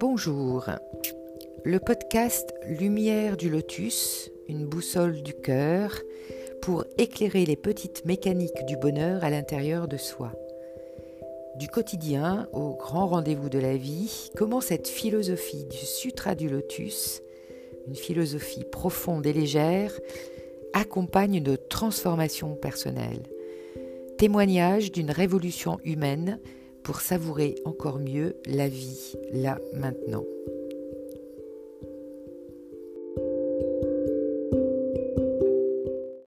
Bonjour. Le podcast Lumière du lotus, une boussole du cœur, pour éclairer les petites mécaniques du bonheur à l'intérieur de soi. Du quotidien au grand rendez-vous de la vie, comment cette philosophie du Sutra du Lotus, une philosophie profonde et légère, accompagne nos transformations personnelles témoignage d'une révolution humaine pour savourer encore mieux la vie là maintenant.